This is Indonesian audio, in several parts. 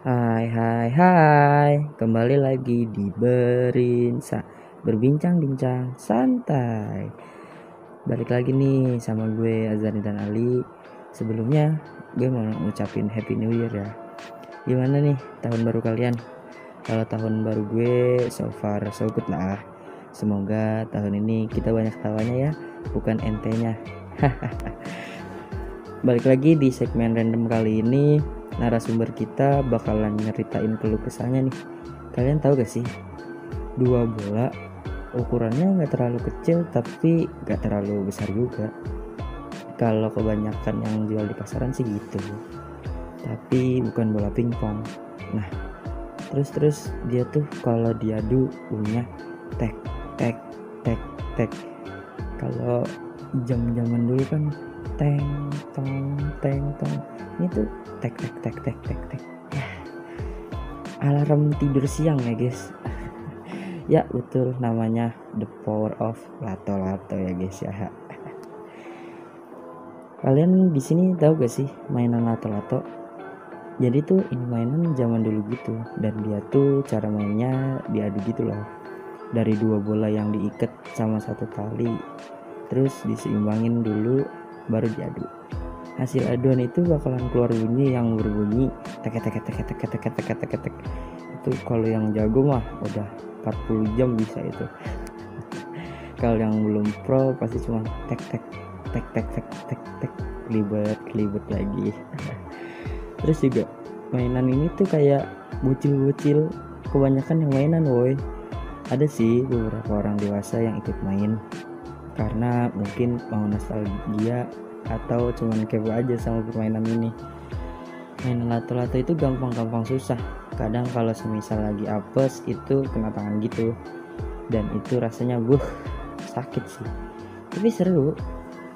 Hai hai hai. Kembali lagi di Berinsa. Berbincang-bincang santai. Balik lagi nih sama gue Azani dan Ali. Sebelumnya gue mau ngucapin Happy New Year ya. Gimana nih tahun baru kalian? Kalau tahun baru gue so far so good lah. Semoga tahun ini kita banyak tawanya ya Bukan ente-nya Balik lagi di segmen random kali ini narasumber kita bakalan nyeritain keluh kesahnya nih. Kalian tahu gak sih? Dua bola ukurannya nggak terlalu kecil tapi nggak terlalu besar juga. Kalau kebanyakan yang jual di pasaran sih gitu. Tapi bukan bola pingpong. Nah terus terus dia tuh kalau diadu punya tek tek tek tek. Kalau jam zaman dulu kan teng tong teng tong. Ini tuh tek tek tek tek tek tek. Alarm tidur siang ya guys. Ya betul. Namanya the power of lato lato ya guys ya. Kalian di sini tahu gak sih mainan lato lato jadi tuh ini mainan zaman dulu gitu. Dan dia tuh cara mainnya diadu gitu loh. Dari dua bola yang diikat sama satu tali. Terus diseimbangin dulu baru diadu. Hasil aduan itu bakalan keluar bunyi yang berbunyi tek tek tek tek tek tek tek tek tek itu kalau yang jago mah udah 40 jam bisa itu. Kalau yang belum pro pasti cuma tek tek tek tek tek tek tek kelibet kelibet lagi. Terus juga mainan ini tuh kayak bocil-bocil. Kebanyakan yang mainan woi. Ada sih beberapa orang dewasa yang ikut main karena mungkin mau nostalgia atau cuman kepo aja sama permainan ini. Mainan lato-lato itu gampang-gampang susah. Kadang kalau semisal lagi apes itu kena tangan gitu. Dan itu rasanya buh sakit sih. Tapi seru.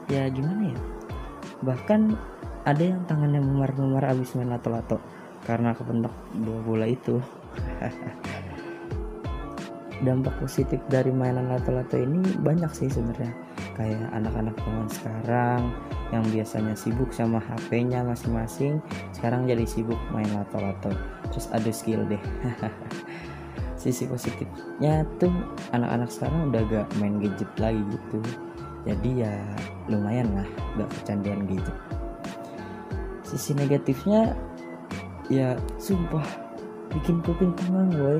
Ya gimana ya? Bahkan ada yang tangannya memar-memar abis main lato-lato. Karena kepentok dua bola itu dampak positif dari mainan lato-lato ini banyak sih sebenarnya. Kayak anak-anak zaman sekarang yang biasanya sibuk sama HP-nya masing-masing sekarang jadi sibuk main lato-lato. Terus ada skill deh. Sisi positifnya tuh anak-anak sekarang udah gak main gadget lagi gitu. Jadi ya lumayan lah gak kecanduan gadget sisi negatifnya ya sumpah bikin kuping tenang boy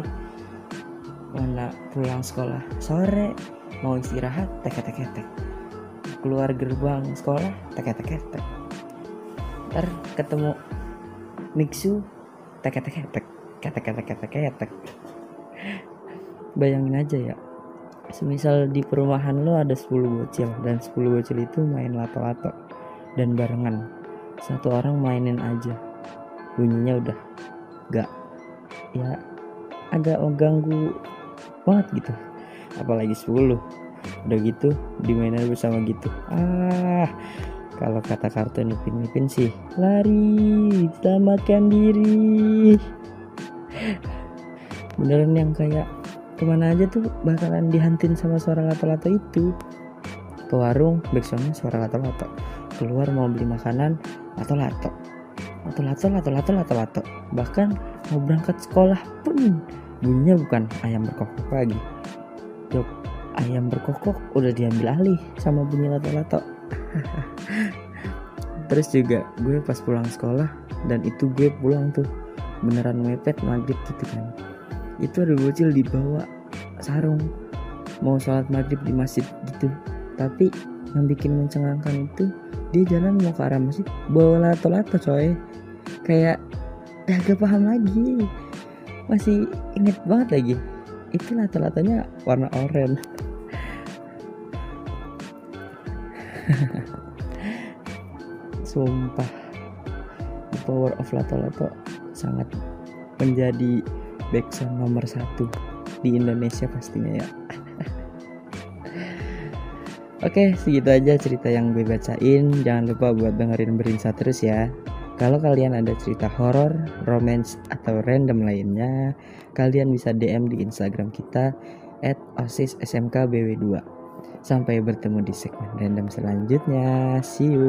mana pulang sekolah. Sore mau istirahat tek tek tek keluar gerbang sekolah tek tek tek ntar ketemu mixu tek tek tek tek tek tek tek bayangin aja ya semisal di perumahan lo ada 10 bocil dan 10 bocil itu main lato-lato dan barengan. Satu orang mainin aja. Bunyinya udah gak ya agak mengganggu banget gitu. Apalagi 10 udah gitu dimainan bersama gitu. Ah kalau kata kartun Ipin Ipin sih lari selamatkan diri. Beneran yang kayak ke mana aja tuh bakalan dihantin sama suara lato-lato itu. Ke warung backsoundnya suara lato-lato. Keluar mau beli makanan lato-lato. Lato-lato lato-lato lato-lato. Bahkan mau berangkat sekolah pun bunyinya bukan ayam berkokok lagi. Jok ayam berkokok udah diambil alih sama bunyi lato-lato. Terus juga gue pas pulang sekolah dan itu gue pulang tuh beneran mepet maghrib gitu kan. Itu ada bocil dibawa sarung mau sholat maghrib di masjid gitu. Tapi yang bikin mencengangkan itu dia jalan mau ke arah masjid bawa lato-lato coy. Kayak gak paham lagi masih inget banget lagi. Itu lato-latonya warna oranye. Sumpah the power of lato-lato sangat menjadi backsound nomor satu di Indonesia pastinya ya. Oke segitu aja cerita yang gue bacain. Jangan lupa buat dengerin Berinsa terus ya Kalau kalian ada cerita horor, romance, atau random lainnya Kalian bisa DM di Instagram kita At OSIS SMK BW2 Sampai bertemu di segmen random selanjutnya. See you.